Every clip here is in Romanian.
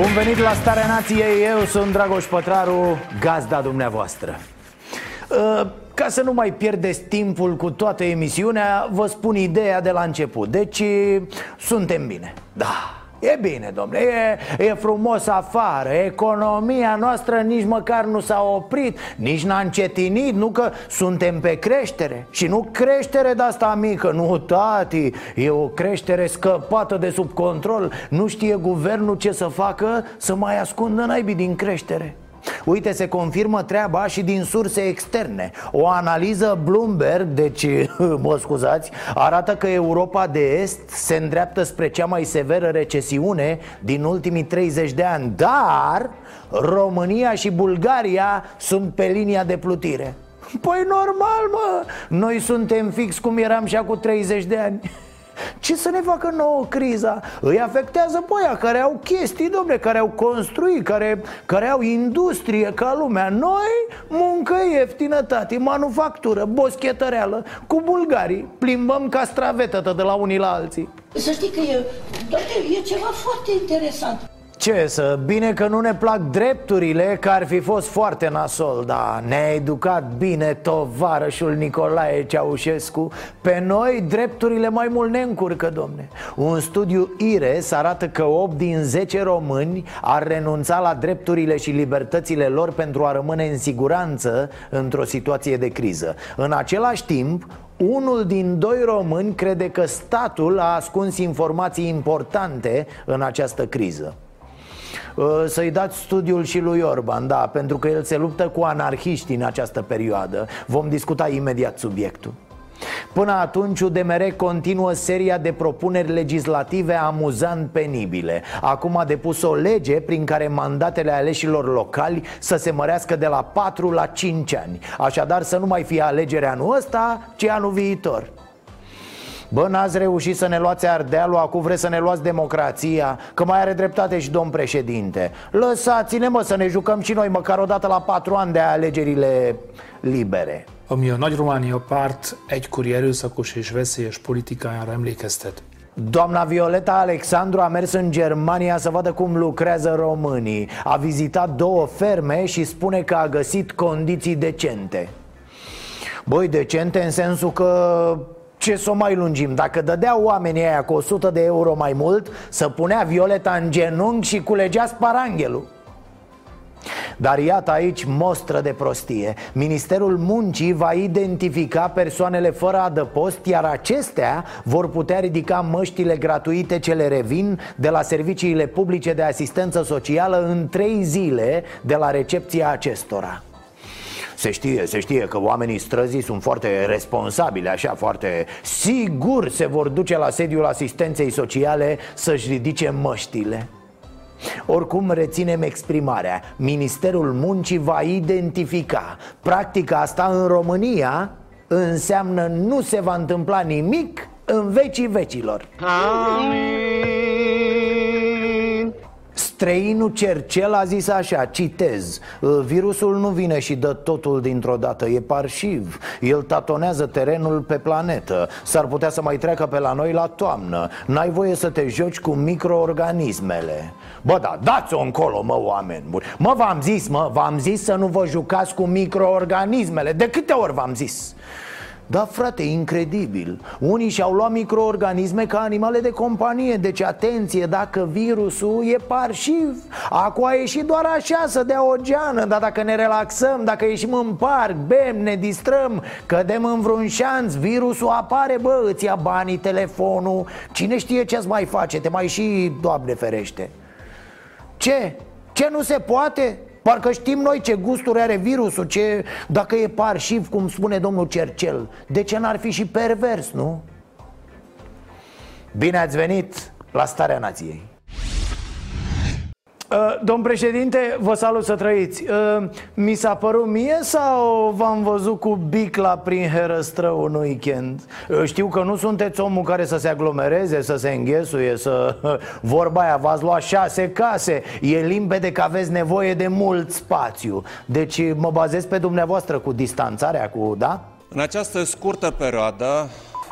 Bun venit la Starea Nației, eu sunt Dragoș Pătraru, gazda dumneavoastră. Uh, Ca să nu mai pierdeți timpul cu toată emisiunea, vă spun ideea de la început. Deci, suntem bine, da E bine, domnule, e, e frumos afară Economia noastră nici măcar nu s-a oprit Nici n-a încetinit Nu că suntem pe creștere. Și nu creștere de asta mică Nu, tati, e o creștere scăpată de sub control. Nu știe guvernul ce să facă Să mai ascundă naibii din creștere Uite, se confirmă treaba și din surse externe. O analiză Bloomberg, deci, mă scuzați Arată că Europa de Est se îndreaptă spre cea mai severă recesiune din ultimii 30 de ani Dar România și Bulgaria sunt pe linia de plutire. Păi normal, mă! Noi suntem fix cum eram și acum 30 de ani ce să ne facă nouă criza? Îi afectează pe aia care au chestii, domne, care au construit, care, care au industrie ca lumea. Noi, muncă ieftină, tati, manufactură, boschetăreală. Cu bulgarii, plimbăm ca stravetă de la unii la alții. Să știi că e, doamne, e ceva foarte interesant Ce să, bine că nu ne plac drepturile, că ar fi fost foarte nasol Da, ne-a educat bine tovarășul Nicolae Ceaușescu. Pe noi drepturile mai mult ne încurcă, domne. Un studiu IRES arată că 8 din 10 români ar renunța la drepturile și libertățile lor pentru a rămâne în siguranță într-o situație de criză. În același timp, unul din doi români crede că statul a ascuns informații importante în această criză. Uh, Să-i dați studiul și lui Orban, da, pentru că el se luptă cu anarhiștii în această perioadă. Vom discuta imediat subiectul. Până atunci, UDMR continuă seria de propuneri legislative amuzant penibile. Acum a depus o lege prin care mandatele aleșilor locali să se mărească de la 4 la 5 ani. Așadar să nu mai fie alegerea anul ăsta, ci anul viitor Bă, n-ați reușit să ne luați Ardealul, acum vreți să ne luați democrația Că mai are dreptate și domn președinte. Lăsați-ne mă să ne jucăm și noi măcar o dată la patru ani de alegerile libere. Ami a Nagy Románia párt egykori erőszakos és veszélyes politikájára emlékeztet. Doamna Violeta Alexandru a mers în Germania să vadă cum lucrează românii. A vizitat două ferme și spune că a găsit condiții decente. Băi, decente în sensul că ce să o mai lungim? Dacă dădea oamenii aia cu 100 de euro mai mult Să punea Violeta în genunchi și culegea sparanghelul. Dar iată aici mostră de prostie. Ministerul Muncii va identifica persoanele fără adăpost Iar acestea vor putea ridica măștile gratuite ce le revin De la serviciile publice de asistență socială în trei zile de la recepția acestora se știe, se știe că oamenii străzii sunt foarte responsabili, așa, foarte sigur se vor duce la sediul asistenței sociale să-și ridice măștile. Oricum reținem exprimarea. Ministerul Muncii va identifica. Practica asta în România înseamnă nu se va întâmpla nimic în vecii vecilor Străinul Cercel a zis așa, citez Virusul nu vine și dă totul dintr-o dată, e parșiv. El tatonează terenul pe planetă. S-ar putea să mai treacă pe la noi la toamnă. N-ai voie să te joci cu microorganismele. Bă, da, dați-o încolo, mă, oameni buni. Mă, v-am zis, mă, v-am zis să nu vă jucați cu microorganismele. De câte ori v-am zis? Da, frate, incredibil Unii și-au luat microorganisme ca animale de companie Deci, atenție, dacă virusul e parșiv Acum a ieșit doar așa să dea o geană Dar dacă ne relaxăm, dacă ieșim în parc, bem, ne distrăm Cădem în vreun șanț, virusul apare, bă, îți ia banii, telefonul Cine știe ce-ți mai face, te mai și, Doamne ferește Ce? Ce nu se poate? Parcă știm noi ce gusturi are virusul, ce, dacă e parșiv, cum spune domnul Cercel De ce n-ar fi și pervers, nu? Bine ați venit la starea nației Uh, domn președinte, vă salut să trăiți uh, Mi s-a părut mie sau v-am văzut cu bicla prin herăstrău un weekend? Uh, știu că nu sunteți omul care să se aglomereze, să se înghesuie, să... Vorba aia, v-ați luat șase case E limpede că aveți nevoie de mult spațiu Deci mă bazez pe dumneavoastră cu distanțarea, cu... da? În această scurtă perioadă,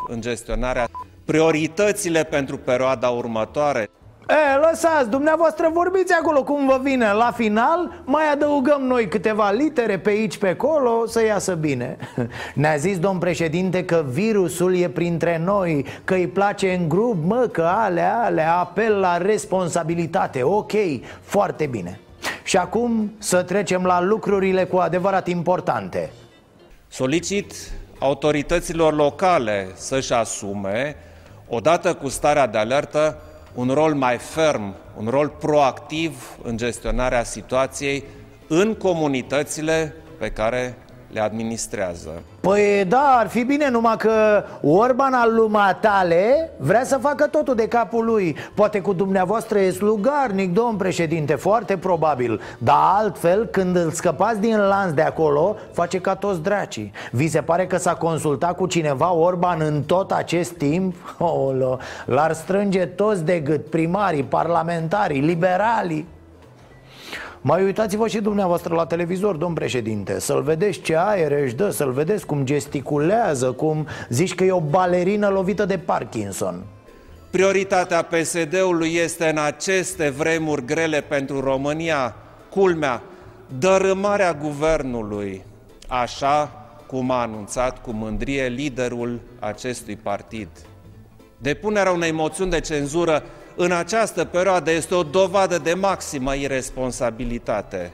în gestionarea prioritățile pentru perioada următoare E, lăsați, dumneavoastră vorbiți acolo cum vă vine. La final mai adăugăm noi câteva litere pe aici, pe acolo Să iasă bine. Ne-a zis domn președinte că virusul e printre noi Că îi place în grup, mă, că alea, alea Apel la responsabilitate. Ok, foarte bine. Și acum să trecem la lucrurile cu adevărat importante. Solicit autorităților locale să-și asume, odată cu starea de alertă, un rol mai ferm, un rol proactiv în gestionarea situației în comunitățile pe care le administrează. Păi da, ar fi bine numai că Orban al lumatale vrea să facă totul de capul lui. Poate cu dumneavoastră e slugarnic, domn președinte, foarte probabil. Dar altfel, când îl scăpați din lanț de acolo, face ca toți dracii. Vi se pare că s-a consultat cu cineva Orban în tot acest timp? l-ar strânge toți de gât, primarii, parlamentarii, liberalii mai uitați-vă și dumneavoastră la televizor, domn președinte. Să-l vedeți ce aer își dă, să-l vedeți cum gesticulează Cum zici că e o balerină lovită de Parkinson. Prioritatea PSD-ului este în aceste vremuri grele pentru România. Culmea, dărâmarea guvernului Așa cum a anunțat cu mândrie liderul acestui partid. Depunerea unei moțiuni de cenzură în această perioadă este o dovadă de maximă irresponsabilitate.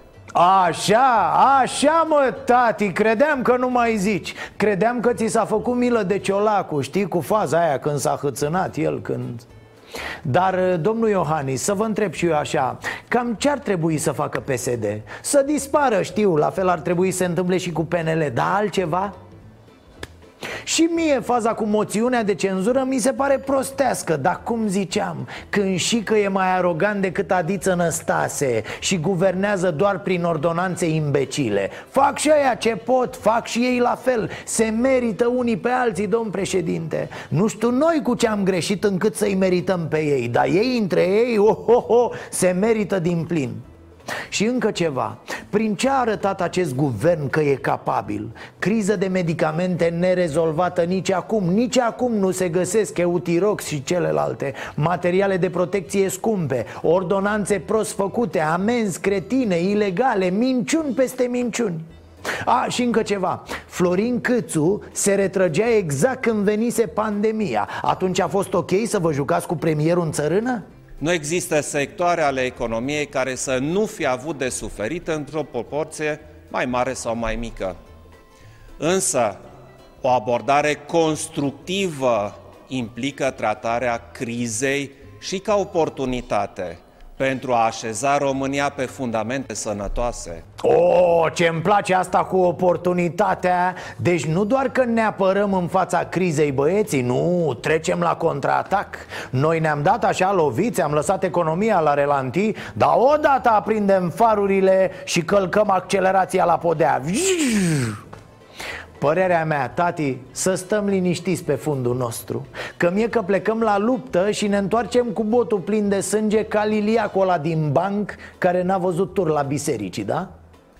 Așa, așa mă, tati, credeam că nu mai zici Credeam că ți s-a făcut milă de ciolacu, știi, cu faza aia când s-a hățânat el când... Dar, domnul Iohannis, să vă întreb și eu așa Cam ce ar trebui să facă PSD? Să dispară, știu, la fel ar trebui să se întâmple și cu PNL Dar altceva? Și mie faza cu moțiunea de cenzură mi se pare prostească Dar cum ziceam, când și că e mai arogant decât Adiță Năstase Și guvernează doar prin ordonanțe imbecile. Fac și aia ce pot, fac și ei la fel. Se merită unii pe alții, domn președinte. Nu știu noi cu ce am greșit încât să-i merităm pe ei Dar ei între ei, oh, oh, oh, se merită din plin și încă ceva, prin ce a arătat acest guvern că e capabil? Criză de medicamente nerezolvată nici acum, nici acum nu se găsesc Eutirox și celelalte. Materiale de protecție scumpe, ordonanțe prost făcute, amenzi cretine, ilegale, minciuni peste minciuni. A, și încă ceva. Florin Câțu se retrăgea exact când venise pandemia. Atunci a fost ok să vă jucați cu premierul în țărână? Nu există sectoare ale economiei care să nu fi avut de suferit într-o proporție mai mare sau mai mică. Însă, o abordare constructivă implică tratarea crizei și ca oportunitate pentru a așeza România pe fundamente sănătoase. O, oh, ce îmi place asta cu oportunitatea. Deci nu doar că ne apărăm în fața crizei băieții Nu, trecem la contraatac. Noi ne-am dat așa loviți, am lăsat economia la relanti Dar odată aprindem farurile și călcăm accelerația la podea Părerea mea, tati, să stăm liniștiți pe fundul nostru Că mie că plecăm la luptă și ne întoarcem cu botul plin de sânge Ca liliacul ăla din banc care n-a văzut tur la biserici, da?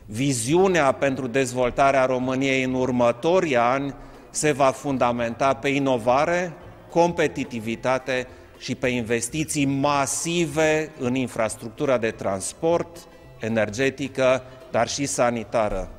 Viziunea pentru dezvoltarea României în următorii ani se va fundamenta pe inovare, competitivitate și pe investiții masive în infrastructura de transport, energetică, dar și sanitară.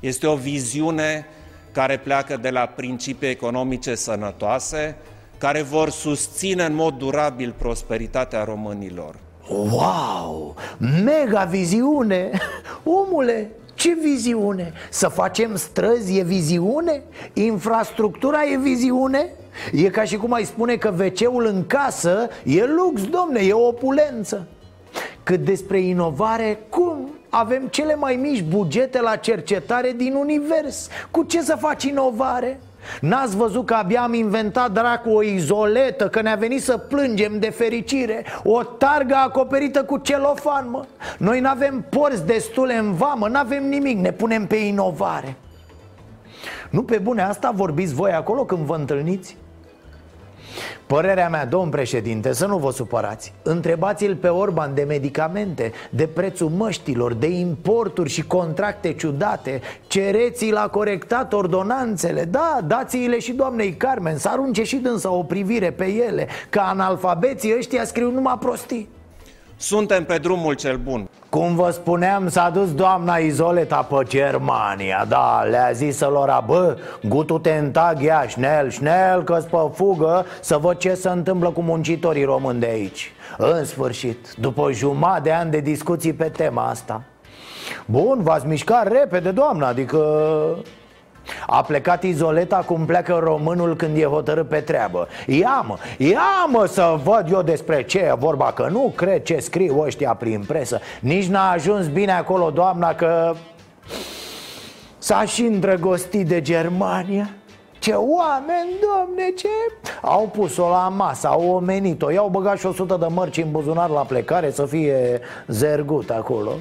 Este o viziune care pleacă de la principii economice sănătoase, care vor susține în mod durabil prosperitatea românilor. Wow! Mega viziune! Omule, ce viziune? Să facem străzi e viziune? Infrastructura e viziune? E ca și cum ai spune că wc în casă e lux, domne, e opulență Cât despre inovare, cum? Avem cele mai mici bugete la cercetare din univers Cu ce să faci inovare? N-ați văzut că abia am inventat dracu o izoletă Că ne-a venit să plângem de fericire O targă acoperită cu celofan, mă Noi n-avem porți destule în vamă N-avem nimic, ne punem pe inovare Nu pe bune, asta vorbiți voi acolo când vă întâlniți? Părerea mea, domn președinte, să nu vă supărați. Întrebați-l pe Orban de medicamente, de prețul măștilor, de importuri și contracte ciudate. Cereți-l a corectat ordonanțele. Da, dați-le și doamnei Carmen. Să arunce și dânsa o privire pe ele. Că analfabeții ăștia scriu numai prostii Suntem pe drumul cel bun. Cum vă spuneam, s-a dus doamna Izoleta pe Germania. Da, le-a zis lor, bă, gutu te întaghia, șnel, șnel, că pe fugă Să văd ce se întâmplă cu muncitorii români de aici. În sfârșit, după jumătate de ani de discuții pe tema asta. Bun, v-ați mișcat repede, doamna, adică... A plecat Izoleta cum pleacă românul când e hotărât pe treabă. Ia mă, ia mă să văd eu despre ce e vorba Că nu cred ce scriu ăștia prin presă. Nici n-a ajuns bine acolo doamna că S-a și îndrăgostit de Germania. Ce oameni, domne, ce? Au pus-o la masă, au omenit-o. I-au băgat și 100 de mărci în buzunar la plecare Să fie zergut acolo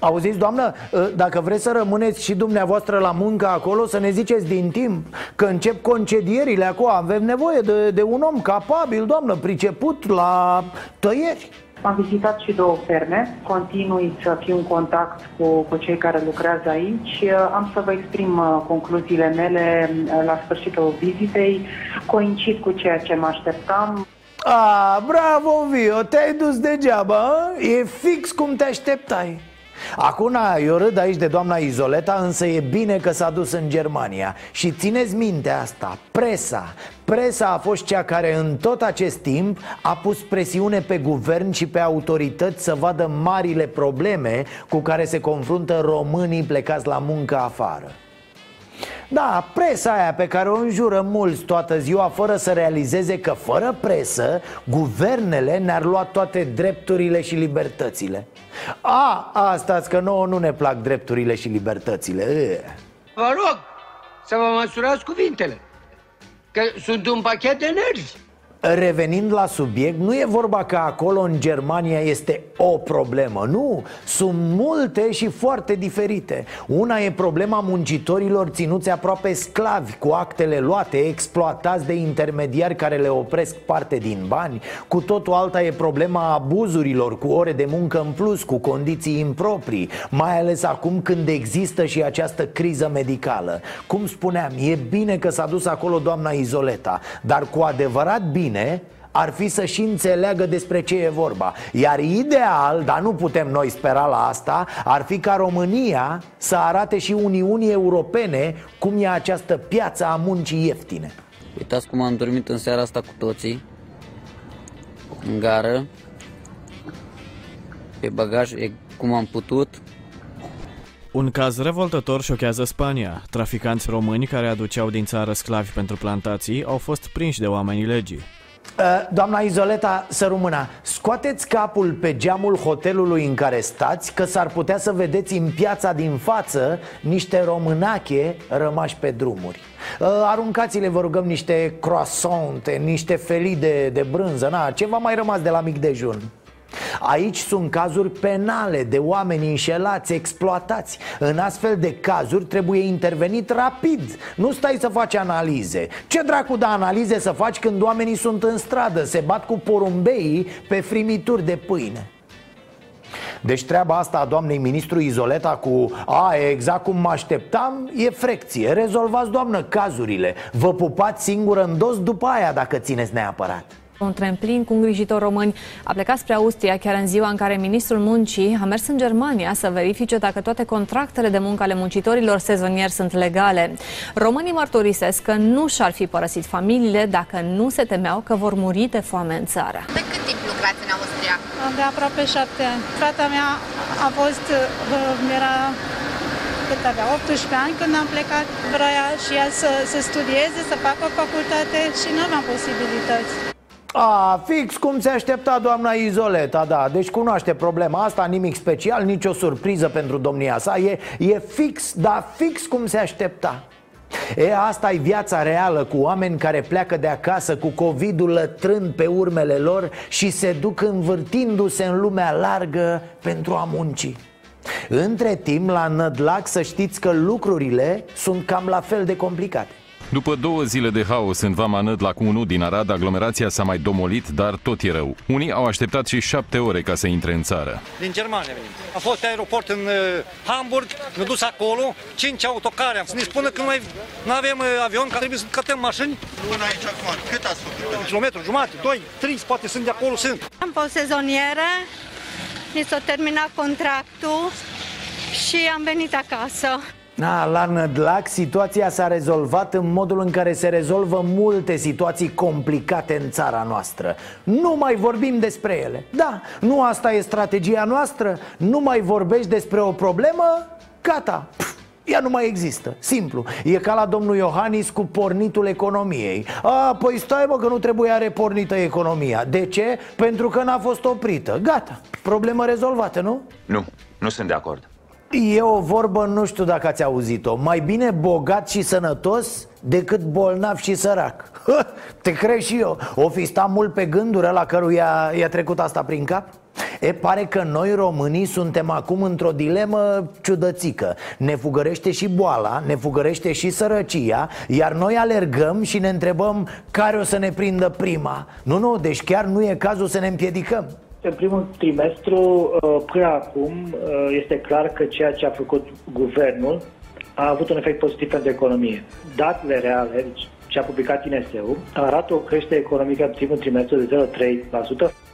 Auziți, doamnă, dacă vreți să rămâneți și dumneavoastră la muncă acolo Să ne ziceți din timp că încep concedierile acolo Avem nevoie de, de un om capabil, doamnă, priceput la tăieri am vizitat și două ferme, continui să fiu în contact cu, cu cei care lucrează aici. Am să vă exprim uh, concluziile mele uh, la sfârșitul vizitei. Coincid cu ceea ce mă așteptam. A, bravo, Vio, te-ai dus degeaba, a? e fix cum te așteptai Acum, eu râd aici de doamna Izoleta, însă e bine că s-a dus în Germania. Și țineți minte asta, presa. Presa a fost cea care în tot acest timp a pus presiune pe guvern și pe autorități să vadă marile probleme cu care se confruntă românii plecați la muncă afară da, presa aia pe care o înjură mulți toată ziua Fără să realizeze că fără presă Guvernele ne-ar lua toate drepturile și libertățile. A, asta că nouă nu ne plac drepturile și libertățile Vă rog să vă măsurați cuvintele Că sunt un pachet de nervi Revenind la subiect, nu e vorba că acolo în Germania este o problemă. Nu, sunt multe și foarte diferite. Una e problema muncitorilor ținuți aproape sclavi Cu actele luate, exploatați de intermediari care le opresc parte din bani. Cu totul alta e problema abuzurilor Cu ore de muncă în plus, cu condiții improprii Mai ales acum când există și această criză medicală. Cum spuneam, e bine că s-a dus acolo doamna Izoleta Dar cu adevărat bine bine ar fi să și înțeleagă despre ce e vorba Iar ideal, dar nu putem noi spera la asta Ar fi ca România să arate și Uniunii Europene Cum e această piață a muncii ieftine Uitați cum am dormit în seara asta cu toții În gară Pe bagaj, e cum am putut un caz revoltător șochează Spania. Traficanți români care aduceau din țară sclavi pentru plantații au fost prinși de oamenii legii. Uh, doamna Izoleta, să rămână. Scoateți capul pe geamul hotelului în care stați Că s-ar putea să vedeți în piața din față Niște românache rămași pe drumuri. Uh, Aruncați-le, vă rugăm, niște croissante Niște felii de, de brânză na, Ceva mai rămas de la mic dejun Aici sunt cazuri penale de oameni înșelați, exploatați. În astfel de cazuri trebuie intervenit rapid. Nu stai să faci analize. Ce dracu de analize să faci când oamenii sunt în stradă? Se bat cu porumbeii pe frimituri de pâine. Deci treaba asta a doamnei ministru Izoleta cu A, exact cum mă așteptam, e frecție. Rezolvați, doamnă, cazurile. Vă pupați singură în dos după aia dacă țineți neapărat un tren plin cu îngrijitori români a plecat spre Austria chiar în ziua în care ministrul muncii a mers în Germania să verifice dacă toate contractele de muncă ale muncitorilor sezonieri sunt legale. Românii mărturisesc că nu și-ar fi părăsit familiile dacă nu se temeau că vor muri de foame în țară. De cât timp lucrați în Austria? De aproape șapte ani. Frata mea a fost, uh, era cât avea 18 ani când am plecat, vrea și ea să, să studieze, să facă facultate și nu aveam posibilități. A, fix cum se aștepta doamna Izoleta, da Deci cunoaște problema asta, nimic special, nicio surpriză pentru domnia sa E, e fix, da, fix cum se aștepta E, asta e viața reală cu oameni care pleacă de acasă cu COVID-ul lătrând pe urmele lor și se duc învârtindu-se în lumea largă pentru a munci. Între timp, la Nădlac să știți că lucrurile sunt cam la fel de complicate. După două zile de haos în Vama Nădlac 1 din Arad, aglomerația s-a mai domolit, dar tot e rău. Unii au așteptat și șapte ore ca să intre în țară. Din Germania venim. Am fost pe aeroport în uh, Hamburg, ne dus acolo, cinci autocare. Să ne spună că noi nu avem uh, avion, că trebuie să cătăm mașini. Până aici acum, cât ați făcut? Un kilometru, jumate, doi, trei, poate sunt de acolo, sunt. Am fost sezonieră, mi s-a terminat contractul și am venit acasă. Na, la Nădlac situația s-a rezolvat în modul în care se rezolvă multe situații complicate în țara noastră. Nu mai vorbim despre ele. Da, nu asta e strategia noastră Nu mai vorbești despre o problemă Gata, Pff, ea nu mai există, simplu. E ca la domnul Iohannis cu pornitul economiei. A, păi stai mă că nu trebuia repornită economia. De ce? Pentru că n-a fost oprită. Gata, problemă rezolvată, nu? Nu, nu sunt de acord. E o vorbă, nu știu dacă ați auzit-o. Mai bine bogat și sănătos decât bolnav și sărac. Te crezi și eu. O fi stat mult pe gânduri la căruia i-a trecut asta prin cap? E, pare că noi românii suntem acum într-o dilemă ciudățică. Ne fugărește și boala, ne fugărește și sărăcia Iar noi alergăm și ne întrebăm care o să ne prindă prima. Nu, nu, deci chiar nu e cazul să ne împiedicăm În primul trimestru, uh, până acum, uh, este clar că ceea ce a făcut guvernul a avut un efect pozitiv pentru economie. Datele reale, deci ce a publicat INSEU, arată o creștere economică în primul trimestru de 0,3%.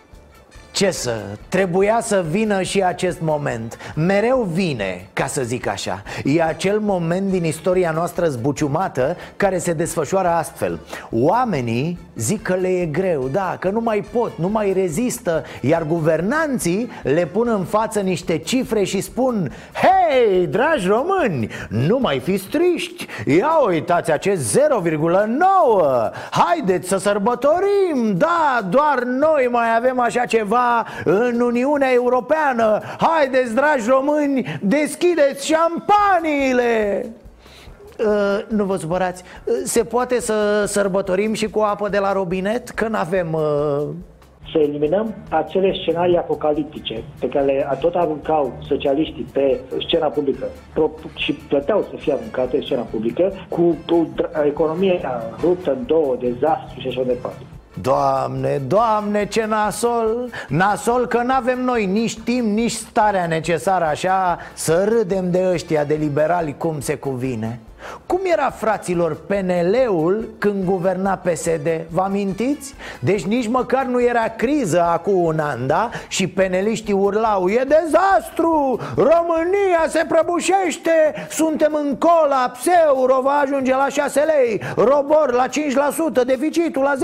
Ce să, trebuia să vină și acest moment. Mereu vine, ca să zic așa. E acel moment din istoria noastră zbuciumată Care se desfășoară astfel. Oamenii zic că le e greu Da, că nu mai pot, nu mai rezistă Iar guvernanții le pun în față niște cifre și spun Hei, dragi români, nu mai fiți triști. Ia uitați acest 0,9 Haideți să sărbătorim. Da, doar noi mai avem așa ceva în Uniunea Europeană Haideți, dragi români, deschideți șampaniile Uh, nu vă supărați Uh, Se poate să sărbătorim și cu apă de la robinet? Că n-avem... Uh... Să eliminăm acele scenarii apocaliptice pe care le tot aruncau socialiștii pe scena publică pro- și plăteau să fie aruncate în scena publică cu o dr- economia ruptă în două, dezastru și așa mai departe. Doamne, doamne, ce nasol Nasol că n-avem noi nici timp, nici starea necesară așa Să râdem de ăștia de liberali cum se cuvine cum era, fraților, PNL-ul când guverna PSD? Vă amintiți? Deci nici măcar nu era criză acum un an, da? Și peneliștii urlau E dezastru! România se prăbușește! Suntem în colaps! Euro va ajunge la 6 lei Robor la 5% Deficitul la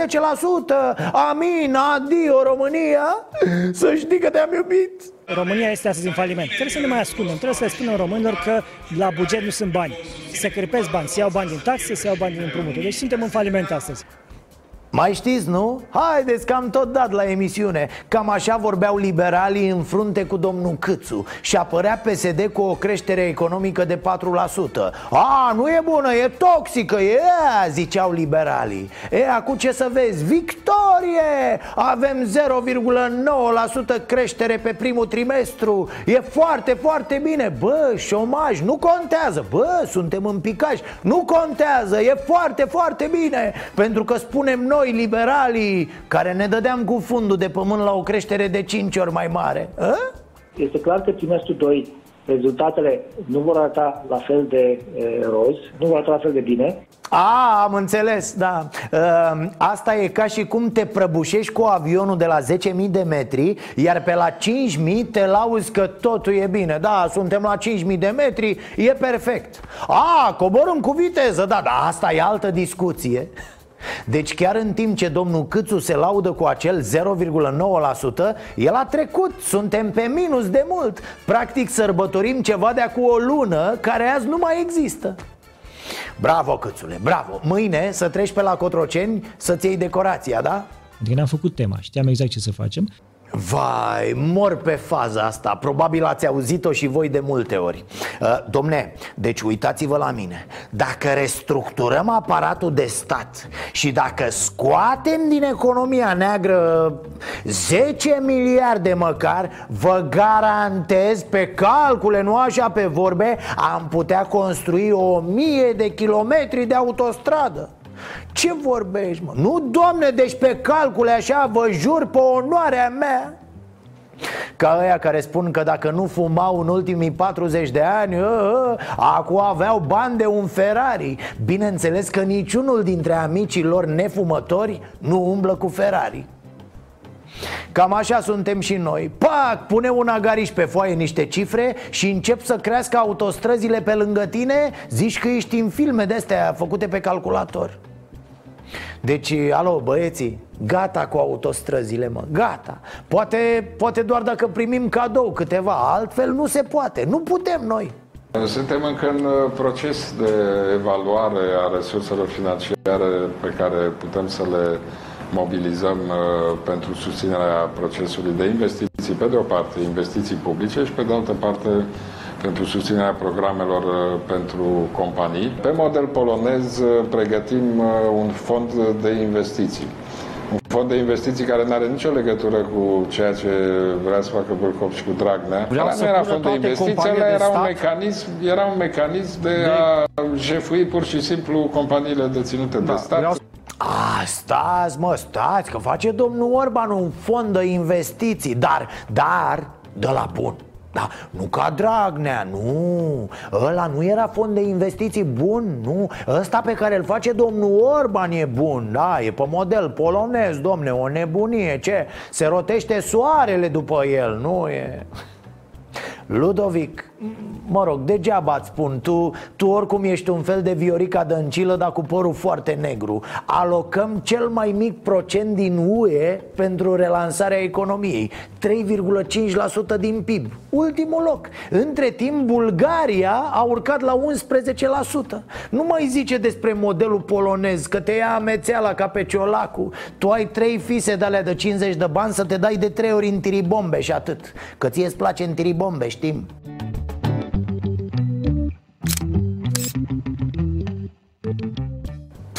10% Amin, adio România Să știi că te-am iubit România este astăzi în faliment. Trebuie să ne mai ascundem, trebuie să le spunem românilor că la buget nu sunt bani. Se crepesc bani, se iau bani din taxe, se iau bani din împrumuturi. Deci suntem în faliment astăzi. Mai știți, nu? Haideți că am tot dat la emisiune. Cam așa vorbeau liberalii în frunte cu domnul Câțu Și apărea PSD cu o creștere economică de 4% A, nu e bună, e toxică, e aia, ziceau liberalii. E, acum ce să vezi? Victorie! Avem 0,9% creștere pe primul trimestru. E foarte, foarte bine. Bă, șomaj, nu contează. Bă, suntem în picaj. Nu contează, e foarte, foarte bine. Pentru că spunem noi noi, liberalii, care ne dădeam cu fundul de pământ la o creștere de 5 ori mai mare A? Este clar că trimestrul 2 rezultatele nu vor arăta la fel de e, roz, nu vor arăta la fel de bine. A, am înțeles, da uh, Asta e ca și cum te prăbușești cu avionul de la 10.000 de metri Iar pe la 5.000 te lauzi că totul e bine Da, suntem la 5.000 de metri, e perfect A, coborâm cu viteză, da, dar asta e altă discuție deci chiar în timp ce domnul Câțu se laudă cu acel 0,9% El a trecut, suntem pe minus de mult Practic sărbătorim ceva de acum o lună care azi nu mai există Bravo Câțule, bravo Mâine să treci pe la Cotroceni să-ți iei decorația, da? Adică ne-am făcut tema, știam exact ce să facem. Vai, mor pe faza asta. Probabil ați auzit-o și voi de multe ori. Uh, Domne, deci uitați-vă la mine. Dacă restructurăm aparatul de stat Și dacă scoatem din economia neagră 10 miliarde măcar Vă garantez pe calcule, nu așa pe vorbe Am putea construi o mie de kilometri de autostradă ce vorbești, mă? Nu, domne, deci pe calcule așa vă jur pe onoarea mea. Ca ăia care spun că dacă nu fumau în ultimii 40 de ani ă, ă, Acum aveau bani de un Ferrari. Bineînțeles că niciunul dintre amicii lor nefumători nu umblă cu Ferrari. Cam așa suntem și noi. Pac, pune un agariș pe foaie niște cifre Și încep să crească autostrăzile pe lângă tine. Zici că ești în filme de-astea făcute pe calculator deci, alo, băieții, gata cu autostrăzile, mă, gata. Poate, poate doar dacă primim cadou câteva, altfel nu se poate, nu putem noi. Suntem încă în uh, proces de evaluare a resurselor financiare pe care putem să le mobilizăm uh, pentru susținerea procesului de investiții, pe de o parte investiții publice și pe de altă parte pentru susținerea programelor uh, pentru companii. Pe model polonez uh, pregătim uh, un fond de investiții. Un fond de investiții care nu are nicio legătură cu ceea ce vrea să facă Vârcov și cu Dragnea. Vreau nu era fond de investiții, era, un mecanism, era un mecanism de, de a jefui pur și simplu companiile deținute da, de stat. Vreau... A, stați mă, stați, că face domnul Orban un fond de investiții, dar, dar, de la bun da, nu ca Dragnea, nu. Ăla nu era fond de investiții bun, nu. Ăsta pe care îl face domnul Orban e bun, da, e pe model polonez, domne, o nebunie Ce? Se rotește soarele după el, nu e... Ludovic, mă rog, degeaba îți spun tu, tu oricum ești un fel de Viorica Dăncilă, dar cu părul foarte negru. Alocăm cel mai mic procent din UE pentru relansarea economiei 3,5% din PIB Ultimul loc. Între timp, Bulgaria a urcat la 11% Nu mai zice despre modelul polonez Că te ia amețeala ca pe ciolacu. Tu ai trei fise de alea de 50 de bani Să te dai de trei ori în tiribombe și atât. Că ție îți place în tiribombe, știm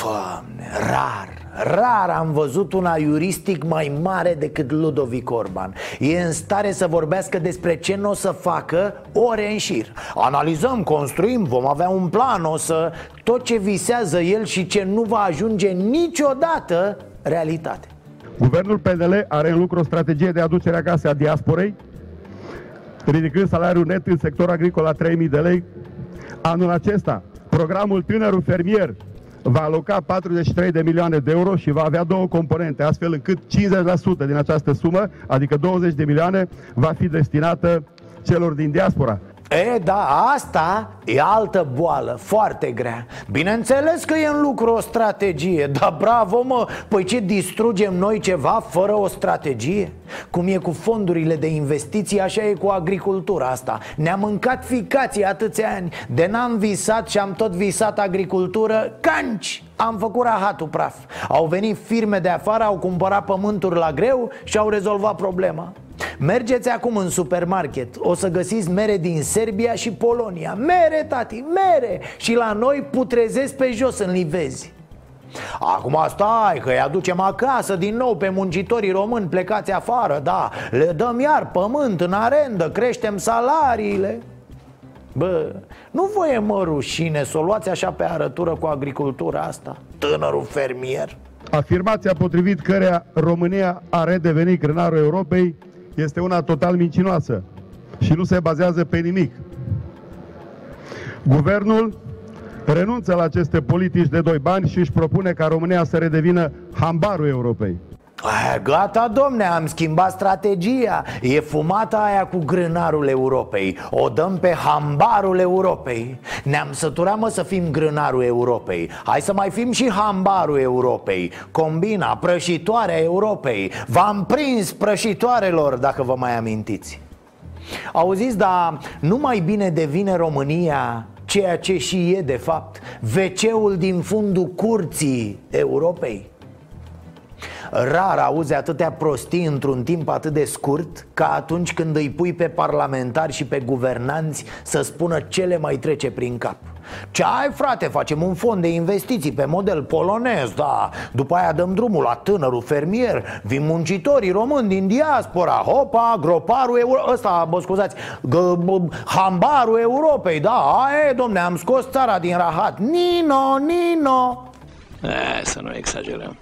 Doamne, rar, rar am văzut un aiuristic mai mare decât Ludovic Orban. E în stare să vorbească despre ce nu o să facă ore în șir. Analizăm, construim, vom avea un plan, o să... Tot ce visează el și ce nu va ajunge niciodată realitate. Guvernul PNL are în lucru o strategie de aducere acasă a diasporei ridicând salariul net în sector agricol la 3.000 de lei. Anul acesta, programul Tânărul Fermier va aloca 43 de milioane de euro și va avea două componente, astfel încât 50% din această sumă, adică 20 de milioane, va fi destinată celor din diaspora. E, da, asta e altă boală, foarte grea. Bineînțeles că e în lucru o strategie Dar bravo mă, păi ce distrugem noi ceva fără o strategie? Cum e cu fondurile de investiții, așa e cu agricultura asta. Ne-am mâncat ficații atâția ani De n-am visat și am tot visat agricultură, canci! Am făcut rahatul praf. Au venit firme de afară, au cumpărat pământuri la greu și au rezolvat problema Mergeți acum în supermarket. O să găsiți mere din Serbia și Polonia. Mere, tati, mere! Și la noi putrezesc pe jos în livezi. Acum stai că îi aducem acasă din nou pe muncitorii români plecați afară Da, le dăm iar pământ în arendă, creștem salariile. Bă, nu vă e mă rușine să o luați așa pe arătură cu agricultura asta Tânărul fermier? Afirmația potrivit cărea România a redevenit grânarul Europei este una total mincinoasă și nu se bazează pe nimic. Guvernul renunță la aceste politici de doi bani și își propune ca România să redevină hambarul Europei. Aia, gata, domne, am schimbat strategia. E fumata aia cu grânarul Europei. O dăm pe hambarul Europei. Ne-am săturat, mă, să fim grânarul Europei. Hai să mai fim și hambarul Europei. Combina, prășitoarea Europei. V-am prins prășitoarelor, dacă vă mai amintiți. Auziți, dar nu mai bine devine România ceea ce și e de fapt wc din fundul curții Europei Rar auzi atâtea prostii într-un timp atât de scurt Ca atunci când îi pui pe parlamentari și pe guvernanți Să spună ce le mai trece prin cap. Ce ai frate, facem un fond de investiții pe model polonez, da. După aia dăm drumul la tânărul fermier Vin muncitorii români din diaspora Hopa, groparul Euro... ăsta, bă scuzați, g- hambarul Europei, da. Aia e, domne, am scos țara din rahat. Nino, Nino. E, să nu exagerăm.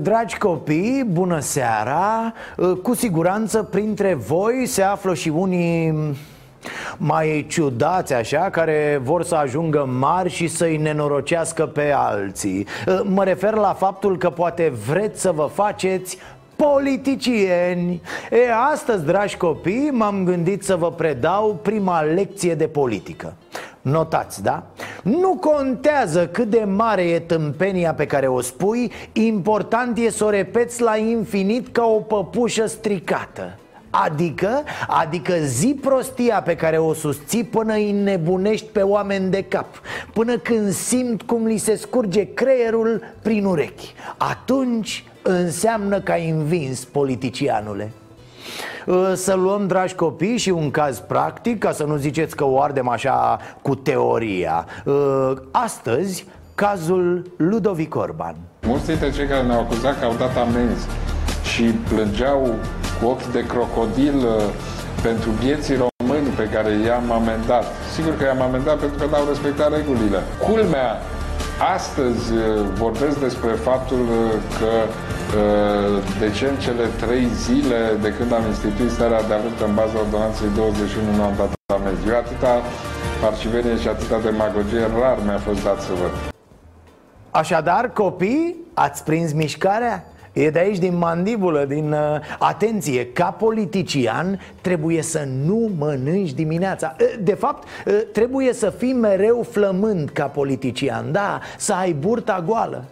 Dragi copii, bună seara. Cu siguranță printre voi se află și unii mai ciudați așa Care vor să ajungă mari și să-i nenorocească pe alții. Mă refer la faptul că poate vreți să vă faceți politicieni. E, astăzi, dragi copii, m-am gândit să vă predau prima lecție de politică Notați, da? Nu contează cât de mare e tâmpenia pe care o spui Important e să o repeți la infinit ca o păpușă stricată. Adică, adică zi prostia pe care o susții până îi nebunești pe oameni de cap Până când simt cum li se scurge creierul prin urechi. Atunci înseamnă că ai învins politicianule să luăm, dragi copii, și un caz practic Ca să nu ziceți că o ardem așa cu teoria Astăzi, cazul Ludovic Orban Mulți dintre cei care ne-au acuzat că au dat amenzi și plângeau cu ochi de crocodil uh, pentru vieții români pe care i-am amendat. Sigur că i-am amendat pentru că n-au respectat regulile. Culmea, astăzi uh, vorbesc despre faptul uh, că de ce în cele trei zile de când am instituit starea de alert în baza ordonanței 21 nu am dat amenzi. Eu atâta parcivenie și atâta demagogie rar mi-a fost dat să văd. Așadar, copii, ați prins mișcarea? E de aici din mandibulă, din... Uh, atenție, ca politician trebuie să nu mănânci dimineața uh, De fapt, uh, trebuie să fii mereu flămând ca politician Da, să ai burta goală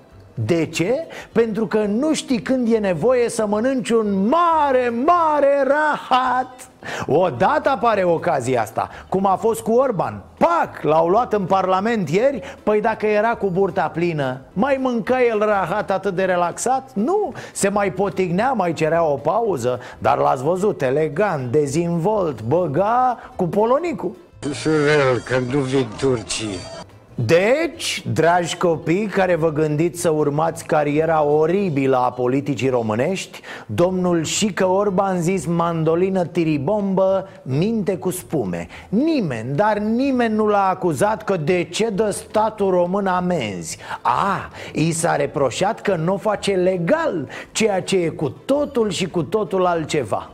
de ce? Pentru că nu știi când e nevoie să mănânci un mare, mare rahat. Odată apare ocazia asta, cum a fost cu Orban. Pac, l-au luat în Parlament ieri. Păi dacă era cu burta plină Mai mânca el rahat atât de relaxat? Nu, se mai potignea, mai cerea o pauză. Dar l-ați văzut, elegant, dezinvolt Băga cu polonicul Șurel, că nu vin turcii deci, dragi copii care vă gândiți să urmați cariera oribilă a politicii românești Domnul Șică Orban zis mandolină tiribombă, minte cu spume. Nimeni, dar nimeni nu l-a acuzat că de ce dă statul român amenzi. A, i s-a reproșat că nu o face legal, ceea ce e cu totul și cu totul altceva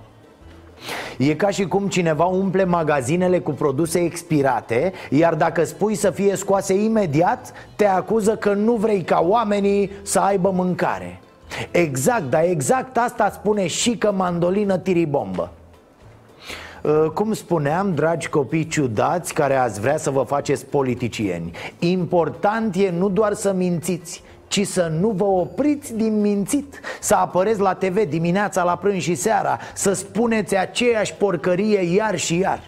E ca și cum cineva umple magazinele cu produse expirate Iar dacă spui să fie scoase imediat Te acuză că nu vrei ca oamenii să aibă mâncare. Exact, dar exact asta spune și că mandolină tiribombă. Uh, cum spuneam, dragi copii ciudați care ați vrea să vă faceți politicieni Important e nu doar să mințiți ci să nu vă opriți din mințit Să apăreți la TV dimineața, la prânz și seara Să spuneți aceeași porcărie iar și iar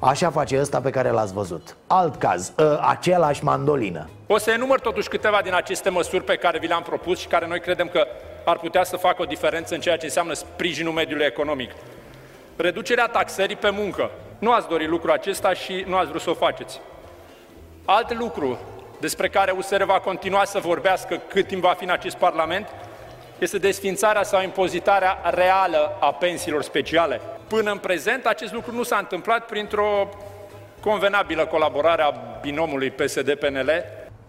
Așa face ăsta pe care l-ați văzut Alt caz, ă, același mandolină O să enumăr totuși câteva din aceste măsuri pe care vi le-am propus și care noi credem că ar putea să facă o diferență în ceea ce înseamnă sprijinul mediului economic. Reducerea taxării pe muncă. Nu ați dorit lucrul acesta și nu ați vrut să o faceți. Alt lucru, despre care USR va continua să vorbească cât timp va fi în acest Parlament, este desfințarea sau impozitarea reală a pensiilor speciale. Până în prezent, acest lucru nu s-a întâmplat printr-o convenabilă colaborare a binomului PSD-PNL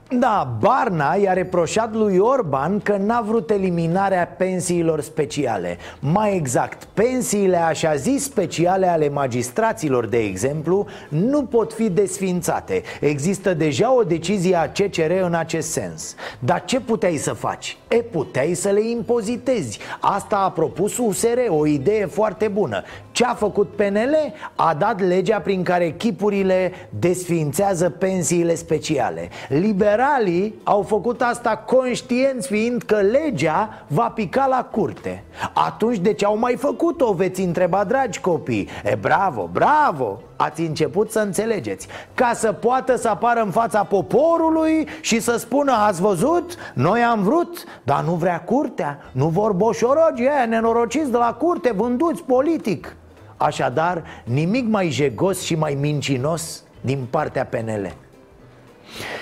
da, Barna i-a reproșat lui Orban că n-a vrut eliminarea pensiilor speciale. Mai exact, pensiile așa zis speciale ale magistraților, de exemplu, nu pot fi desfințate. Există deja o decizie a CCR în acest sens. Dar ce puteai să faci? E, puteai să le impozitezi. Asta a propus USR, o idee foarte bună. Ce a făcut PNL? A dat legea prin care chipurile desfințează pensiile speciale. Liber liberalii au făcut asta conștienți fiind că legea va pica la curte Atunci de ce au mai făcut-o, veți întreba, dragi copii? E bravo, bravo! ați început să înțelegeți Ca să poată să apară în fața poporului și să spună Ați văzut? Noi am vrut, dar nu vrea curtea Nu vor boșorogi aia nenorociți de la curte, vânduți politic Așadar, nimic mai jegos și mai mincinos din partea PNL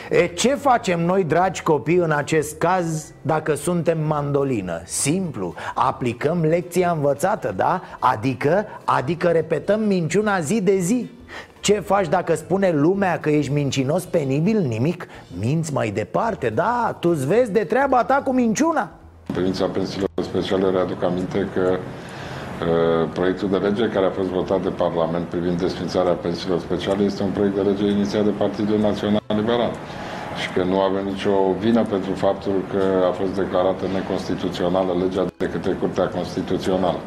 E, ce facem noi, dragi copii, în acest caz dacă suntem mandolină? Simplu, aplicăm lecția învățată, da? Adică, adică repetăm minciuna zi de zi ce faci dacă spune lumea că ești mincinos penibil? Nimic, minți mai departe, da, tu îți vezi de treaba ta cu minciuna În privința pensiilor speciale readuc aminte că uh, proiectul de lege care a fost votat de Parlament privind desfințarea pensiilor speciale este un proiect de lege inițiat de Partidul Național Liberal. Și că nu avem nicio vină pentru faptul că a fost declarată neconstituțională legea de către Curtea Constituțională.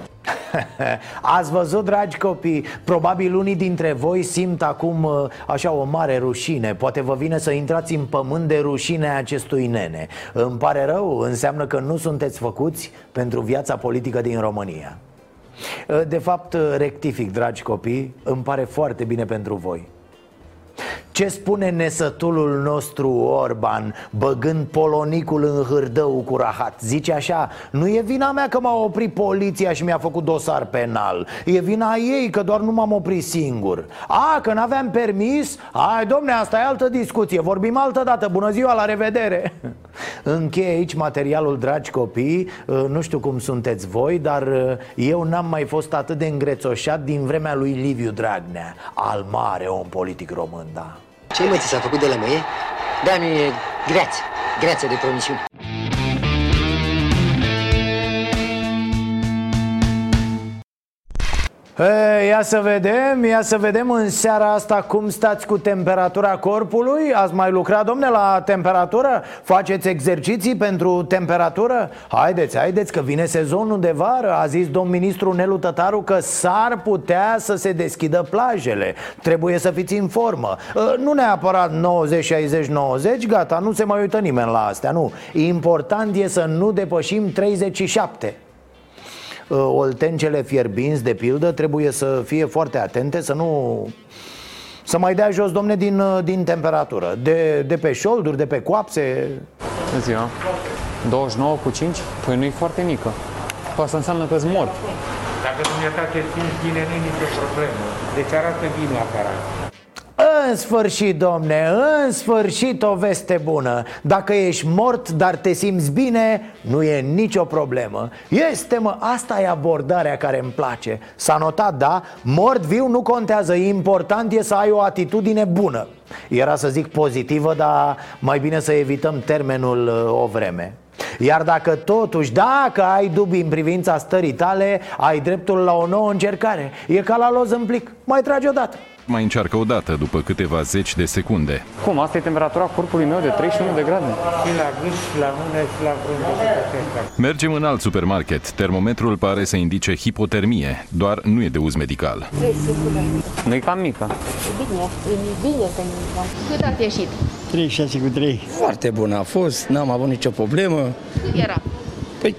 Ați văzut, dragi copii, probabil unii dintre voi simt acum uh, așa o mare rușine. Poate vă vine să intrați în pământ de rușine a acestui nene. Îmi pare rău, înseamnă că nu sunteți făcuți pentru viața politică din România. uh, De fapt, uh, rectific, dragi copii, îmi pare foarte bine pentru voi ce spune nesătulul nostru Orban Băgând polonicul în hârdău cu rahat? Zice așa Nu e vina mea că m-a oprit poliția și mi-a făcut dosar penal. E vina ei că doar nu m-am oprit singur. A, că n-aveam permis? Ai, domne, asta e altă discuție. Vorbim altă dată, bună ziua, la revedere. Încheie aici materialul, dragi copii. Nu știu cum sunteți voi Dar eu n-am mai fost atât de îngrețoșat Din vremea lui Liviu Dragnea Al mare om politic român, da ce mă ți s-a făcut de lămâie? Da-mi greață, greață de promisiuni. E, ia să vedem, ia să vedem în seara asta cum stați cu temperatura corpului. Ați mai lucrat, domne, la temperatură? Faceți exerciții pentru temperatură? Haideți, haideți că vine sezonul de vară. A zis domn ministru Nelu Tătaru că s-ar putea să se deschidă plajele. Trebuie să fiți în formă. Nu neapărat 90, 60, 90, gata, nu se mai uită nimeni la astea, nu. Important e să nu depășim 37 Uh, oltencele fierbinți, de pildă, trebuie să fie foarte atente să nu... Să mai dea jos, domne, din, uh, din temperatură. De, de pe șolduri, de pe coapse. Bună ziua. 29 cu 5? Păi nu e foarte mică. Păi asta înseamnă că-s mort. Dacă dumneata te simți bine, nu e nicio problemă. Deci arată bine aparat în sfârșit, domne, în sfârșit o veste bună. Dacă ești mort, dar te simți bine, nu e nicio problemă. Este, mă, asta e abordarea care îmi place. S-a notat, da? Mort viu nu contează, important e să ai o atitudine bună. Era să zic pozitivă, dar mai bine să evităm termenul uh, o vreme. Iar dacă totuși, dacă ai dubii în privința stării tale Ai dreptul la o nouă încercare. E ca la loz în plic, mai tragi odată mai încearcă o dată după câteva zeci de secunde. Cum? Asta e temperatura corpului meu de 31 de grade? Și la gât, și la mână, și la vrând. Mergem în alt supermarket. Termometrul pare să indice hipotermie, doar nu e de uz medical. Nu e cam mică. E bine, e bine că Cât ați ieșit? 36 cu 3. Foarte bun a fost, n-am avut nicio problemă. Cât era? Păi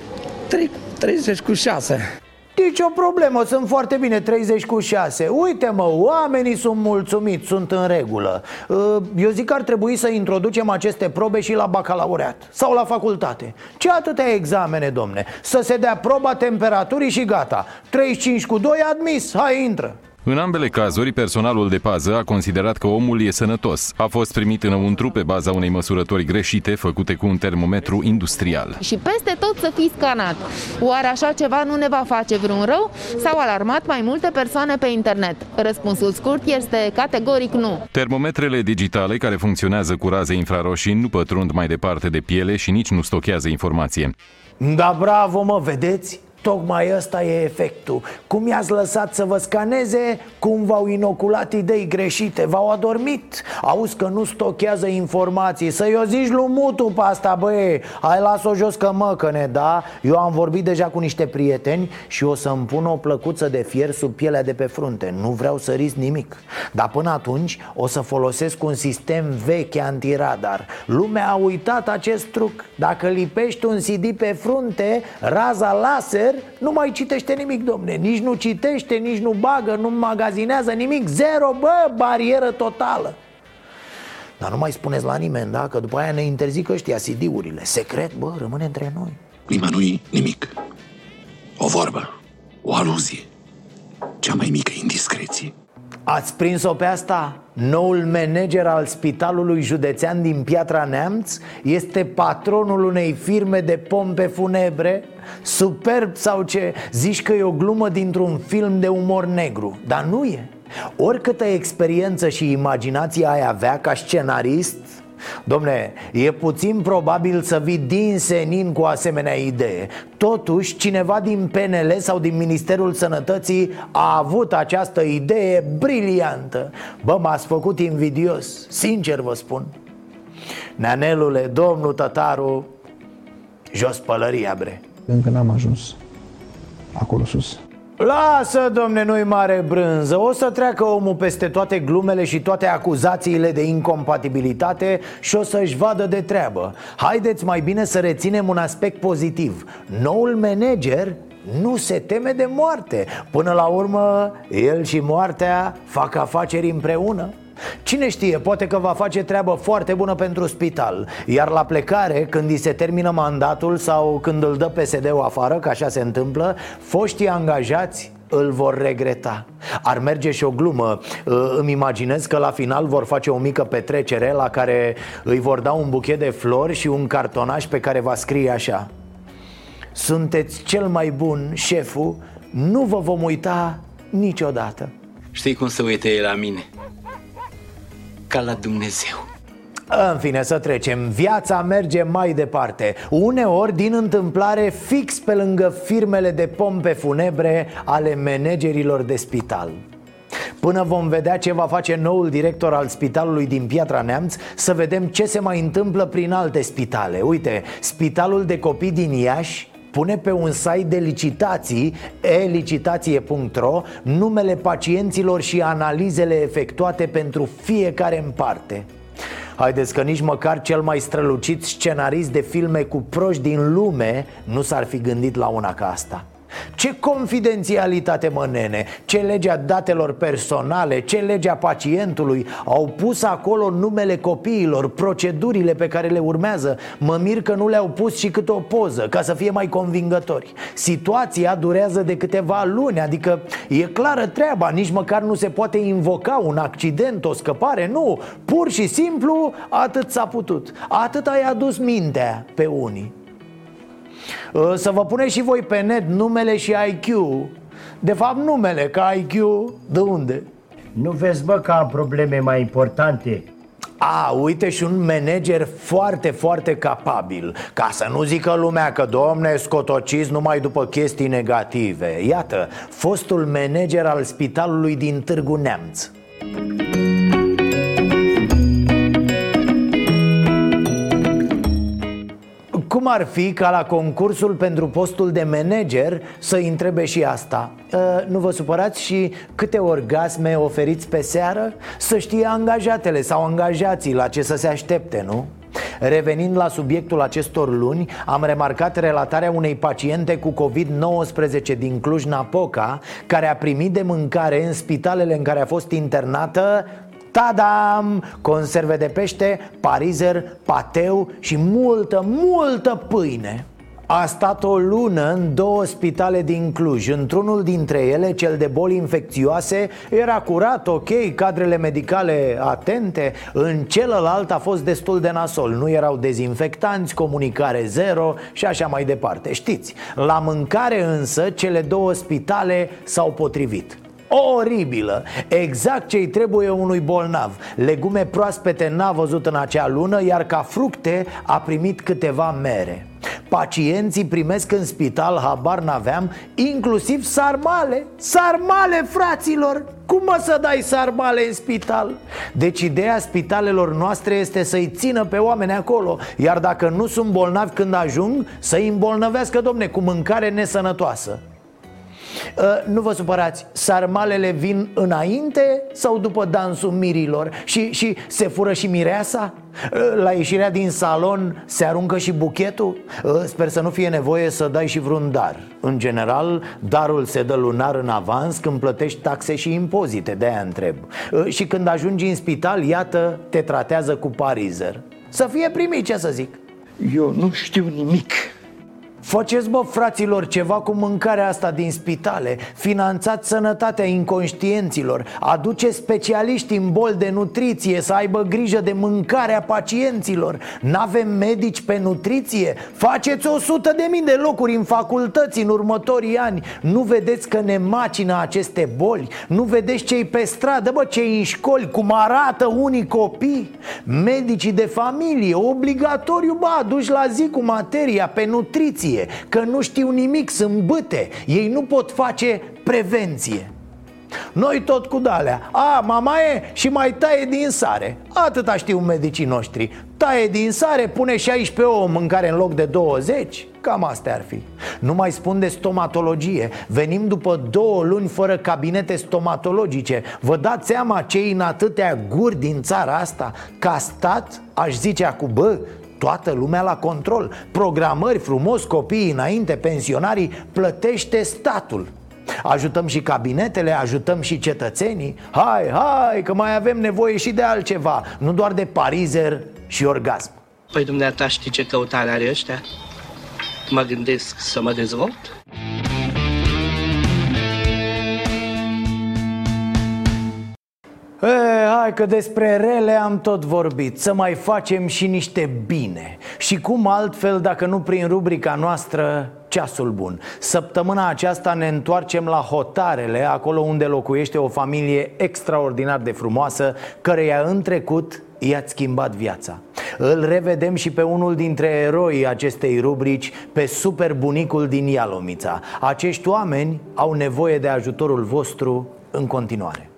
3, 30 cu 6. Nici o problemă, sunt foarte bine, 30 cu 6 Uite mă, oamenii sunt mulțumiți, sunt în regulă. Uh, Eu zic că ar trebui să introducem aceste probe și la bacalaureat Sau la facultate. Ce atâtea examene, domne? Să se dea proba temperaturii și gata. 35 cu 2 admis, hai intră în ambele cazuri, personalul de pază a considerat că omul e sănătos. A fost primit înăuntru pe baza unei măsurători greșite făcute cu un termometru industrial. Și peste tot să fii scanat. Oare așa ceva nu ne va face vreun rău? S-au alarmat mai multe persoane pe internet. Răspunsul scurt este categoric nu. Termometrele digitale care funcționează cu raze infraroșii nu pătrund mai departe de piele și nici nu stochează informație. Da, bravo, mă, vedeți? Tocmai ăsta e efectul. Cum i-ați lăsat să vă scaneze, cum v-au inoculat idei greșite V-au adormit. Auzi că nu stochează informații. Să-i o zici lui Mutu pe asta, băie. Hai las-o jos că măcăne, da? Eu am vorbit deja cu niște prieteni Și o să-mi pun o plăcuță de fier sub pielea de pe frunte. Nu vreau să risc nimic. Dar până atunci o să folosesc un sistem vechi antiradar. Lumea a uitat acest truc. Dacă lipești un CD pe frunte, raza laser menager nu mai citește nimic, domne. Nici nu citește, nici nu bagă, nu magazinează nimic. Zero, bă, barieră totală. Dar nu mai spuneți la nimeni, da? Că după aia ne interzic ăștia CD-urile Secret, bă, rămâne între noi. Clima nu nimic. O vorbă, o aluzie. Cea mai mică indiscreție Ați prins-o pe asta? Noul manager al spitalului județean din Piatra Neamț este patronul unei firme de pompe funebre Superb sau ce? Zici că e o glumă dintr-un film de umor negru Dar nu e Oricâtă experiență și imaginație ai avea ca scenarist Domne, e puțin probabil să vii din senin cu asemenea idee. Totuși, cineva din PNL sau din Ministerul Sănătății a avut această idee briliantă. Bă, m-ați făcut invidios, sincer vă spun. Neanelule, domnul Tătaru, jos pălăria, bre. Încă n-am ajuns acolo sus Lasă, domne, nu-i mare brânză. O să treacă omul peste toate glumele și toate acuzațiile de incompatibilitate Și o să-și vadă de treabă. Haideți mai bine să reținem un aspect pozitiv. Noul manager nu se teme de moarte. Până la urmă, el și moartea fac afaceri împreună Cine știe, poate că va face treabă foarte bună pentru spital. Iar la plecare, când îi se termină mandatul sau când îl dă PSD-ul afară, că așa se întâmplă Foștii angajați îl vor regreta. Ar merge și o glumă. Îmi imaginez că la final vor face o mică petrecere La care îi vor da un buchet de flori și un cartonaș pe care va scrie așa. Sunteți cel mai bun, șeful. Nu vă vom uita niciodată. Știi cum se uită ei la mine? Ca la Dumnezeu. În fine, să trecem. Viața merge mai departe. Uneori, din întâmplare, fix pe lângă firmele de pompe funebre ale managerilor de spital. Până vom vedea ce va face noul director al spitalului din Piatra Neamț Să vedem ce se mai întâmplă prin alte spitale Uite, spitalul de copii din Iași pune pe un site de licitații elicitație.ro numele pacienților și analizele efectuate pentru fiecare în parte. Haideți că nici măcar cel mai strălucit scenarist de filme cu proști din lume nu s-ar fi gândit la una ca asta ce confidențialitate, mă nene? Ce legea datelor personale, ce legea pacientului? Au pus acolo numele copiilor, procedurile pe care le urmează. Mă mir că nu le-au pus și câte o poză, ca să fie mai convingători. Situația durează de câteva luni, adică e clară treaba Nici măcar nu se poate invoca un accident, o scăpare, nu. Pur și simplu atât s-a putut. Atât ai adus mintea pe unii. Uh, să vă puneți și voi pe net numele și IQ De fapt numele, ca IQ, de unde? Nu vezi, bă, că am probleme mai importante. A, uite și un manager foarte, foarte capabil. Ca să nu zică lumea că, domne, scotociți numai după chestii negative. Iată, fostul manager al spitalului din Târgu Neamț ar fi ca la concursul pentru postul de manager să întrebe și asta uh, Nu vă supărați și câte orgasme oferiți pe seară? Să știe angajatele sau angajații la ce să se aștepte, nu? Revenind la subiectul acestor luni, am remarcat relatarea unei paciente cu COVID-19 din Cluj-Napoca Care a primit de mâncare în spitalele în care a fost internată Tadam! Conserve de pește, parizer, pateu și multă, multă pâine. A stat o lună în două spitale din Cluj. Într-unul dintre ele, cel de boli infecțioase, era curat, ok, cadrele medicale atente. În celălalt a fost destul de nasol. Nu erau dezinfectanți, comunicare zero și așa mai departe. Știți, la mâncare însă, cele două spitale s-au potrivit oribilă. Exact ce-i trebuie unui bolnav. Legume proaspete n-a văzut în acea lună Iar ca fructe a primit câteva mere. Pacienții primesc în spital, habar n-aveam, inclusiv sarmale. Sarmale, fraților! Cum mă să dai sarmale în spital? Deci ideea spitalelor noastre este să-i țină pe oameni acolo Iar dacă nu sunt bolnavi când ajung, să-i îmbolnăvească, domne, cu mâncare nesănătoasă. Uh, nu vă supărați, sarmalele vin înainte sau după dansul mirilor? Și, și se fură și mireasa? Uh, la ieșirea din salon se aruncă și buchetul? Uh, sper să nu fie nevoie să dai și vreun dar În general, darul se dă lunar în avans când plătești taxe și impozite, de-aia întreb Și când ajungi în spital, iată, te tratează cu parizer Să fie primit, ce să zic Eu nu știu nimic Faceți, bă, fraților, ceva cu mâncarea asta din spitale Finanțați sănătatea inconștienților Aduceți specialiști în bol de nutriție Să aibă grijă de mâncarea pacienților N-avem medici pe nutriție Faceți 100 de mii de locuri în facultăți în următorii ani Nu vedeți că ne macină aceste boli? Nu vedeți cei pe stradă, bă, cei în școli Cum arată unii copii? Medicii de familie, obligatoriu, bă, aduși la zi cu materia pe nutriție Că nu știu nimic, sunt bâte. Ei nu pot face prevenție. Noi tot cu dalea. A, mama e și mai taie din sare. Atâta știu medicii noștri. Taie din sare, pune 16 ouă în mâncare în loc de 20 Cam astea ar fi. Nu mai spun de stomatologie. Venim după două luni fără cabinete stomatologice. Vă dați seama cei în atâtea guri din țara asta? Ca stat, aș zice acum, bă, toată lumea la control Programări frumos, copiii înainte, pensionarii Plătește statul Ajutăm și cabinetele, ajutăm și cetățenii Hai, hai, că mai avem nevoie și de altceva Nu doar de parizer și orgasm Păi dumneata știi ce căutare are ăștia? Mă gândesc să mă dezvolt? E, hai că despre rele am tot vorbit. Să mai facem și niște bine. Și cum altfel dacă nu prin rubrica noastră Ceasul bun? Săptămâna aceasta ne întoarcem la Hotarele Acolo unde locuiește o familie extraordinar de frumoasă Căreia în trecut i-a schimbat viața. Îl revedem și pe unul dintre eroii acestei rubrici Pe super bunicul din Ialomița. Acești oameni au nevoie de ajutorul vostru în continuare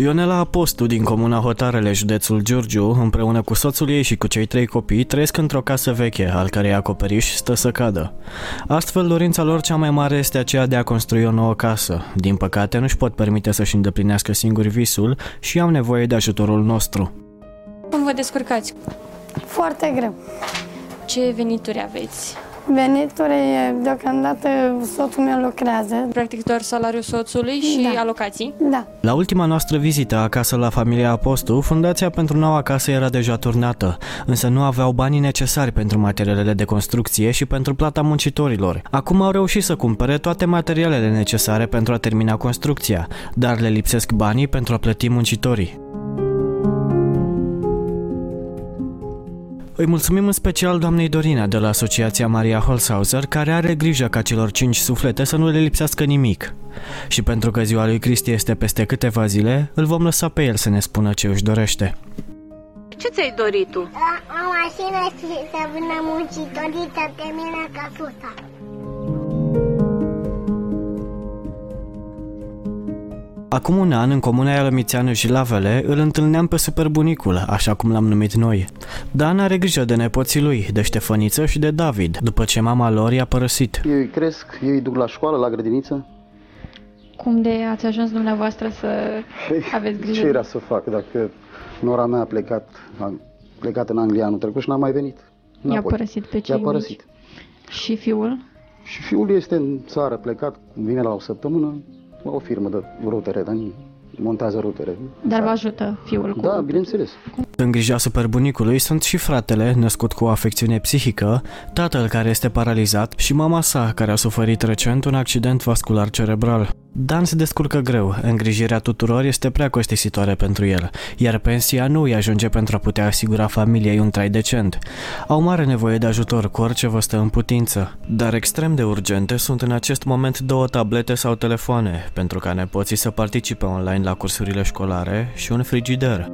Ionela Apostu din comuna Hotarele, județul Giurgiu, împreună cu soțul ei și cu cei trei copii, trăiesc într-o casă veche, al cărei acoperiș stă să cadă. Astfel, dorința lor cea mai mare este aceea de a construi o nouă casă. Din păcate, nu-și pot permite să-și îndeplinească singuri visul și au nevoie de ajutorul nostru. Cum vă descurcați? Foarte greu. Ce venituri aveți? Venituri, deocamdată soțul meu lucrează. Practic doar salariul soțului și Da. alocații? Da. La ultima noastră vizită acasă la familia Apostu, fundația pentru noua casă era deja turnată, însă nu aveau banii necesari pentru materialele de construcție și pentru plata muncitorilor. Acum au reușit să cumpere toate materialele necesare pentru a termina construcția, dar le lipsesc banii pentru a plăti muncitorii. Îi mulțumim în special doamnei Dorina de la Asociația Maria Holzhauser, care are grijă ca celor cinci suflete să nu le lipsească nimic. Și pentru că ziua lui Cristi este peste câteva zile, îl vom lăsa pe el să ne spună ce își dorește. Ce ți-ai dorit tu? O mașină și să vină muncitorii să termină casuța. Acum un an, în comuna Ialomițeanu și Lavele, îl întâlneam pe superbunicul, așa cum l-am numit noi. Dan are grijă de nepoții lui, de Ștefăniță și de David, după ce mama lor i-a părăsit. Eu îi cresc, eu îi duc la școală, la grădiniță. Cum de ați ajuns dumneavoastră să aveți grijă? Ce era să fac dacă nora mea a plecat, a plecat în Anglia anul trecut și n-a mai venit? I-a înapoi. părăsit pe cei I-a părăsit. mici. Și fiul? Și fiul este în țară, plecat, vine la o săptămână, la o firmă de rutere, dar montează rutere. Dar vă ajută fiul cu... Da, bineînțeles. În grija superbunicului sunt și fratele, născut cu o afecțiune psihică, tatăl care este paralizat și mama sa, care a suferit recent un accident vascular cerebral. Dan se descurcă greu, îngrijirea tuturor este prea costisitoare pentru el, iar pensia nu îi ajunge pentru a putea asigura familiei un trai decent. Au mare nevoie de ajutor cu orice vă stă în putință, dar extrem de urgente sunt în acest moment două tablete sau telefoane, pentru ca nepoții să participe online la cursurile școlare și un frigider.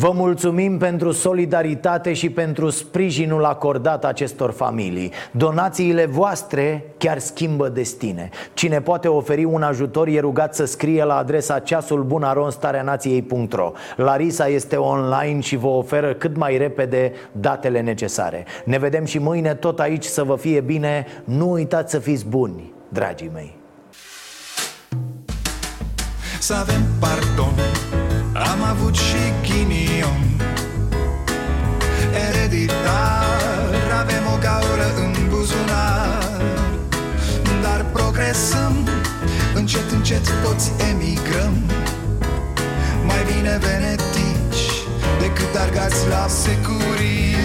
Vă mulțumim pentru solidaritate și pentru sprijinul acordat acestor familii. Donațiile voastre chiar schimbă destine. Cine poate oferi un ajutor e rugat să scrie la adresa ceasulbunaronstareanației.ro Larisa este online și vă oferă cât mai repede datele necesare. Ne vedem și mâine tot aici să vă fie bine. Nu uitați să fiți buni, dragii mei. Să avem pardon. Am avut și ghinion Ereditar Avem o gaură în buzunar. Dar progresăm Încet, încet toți emigrăm. Mai bine venetici Decât argați la securii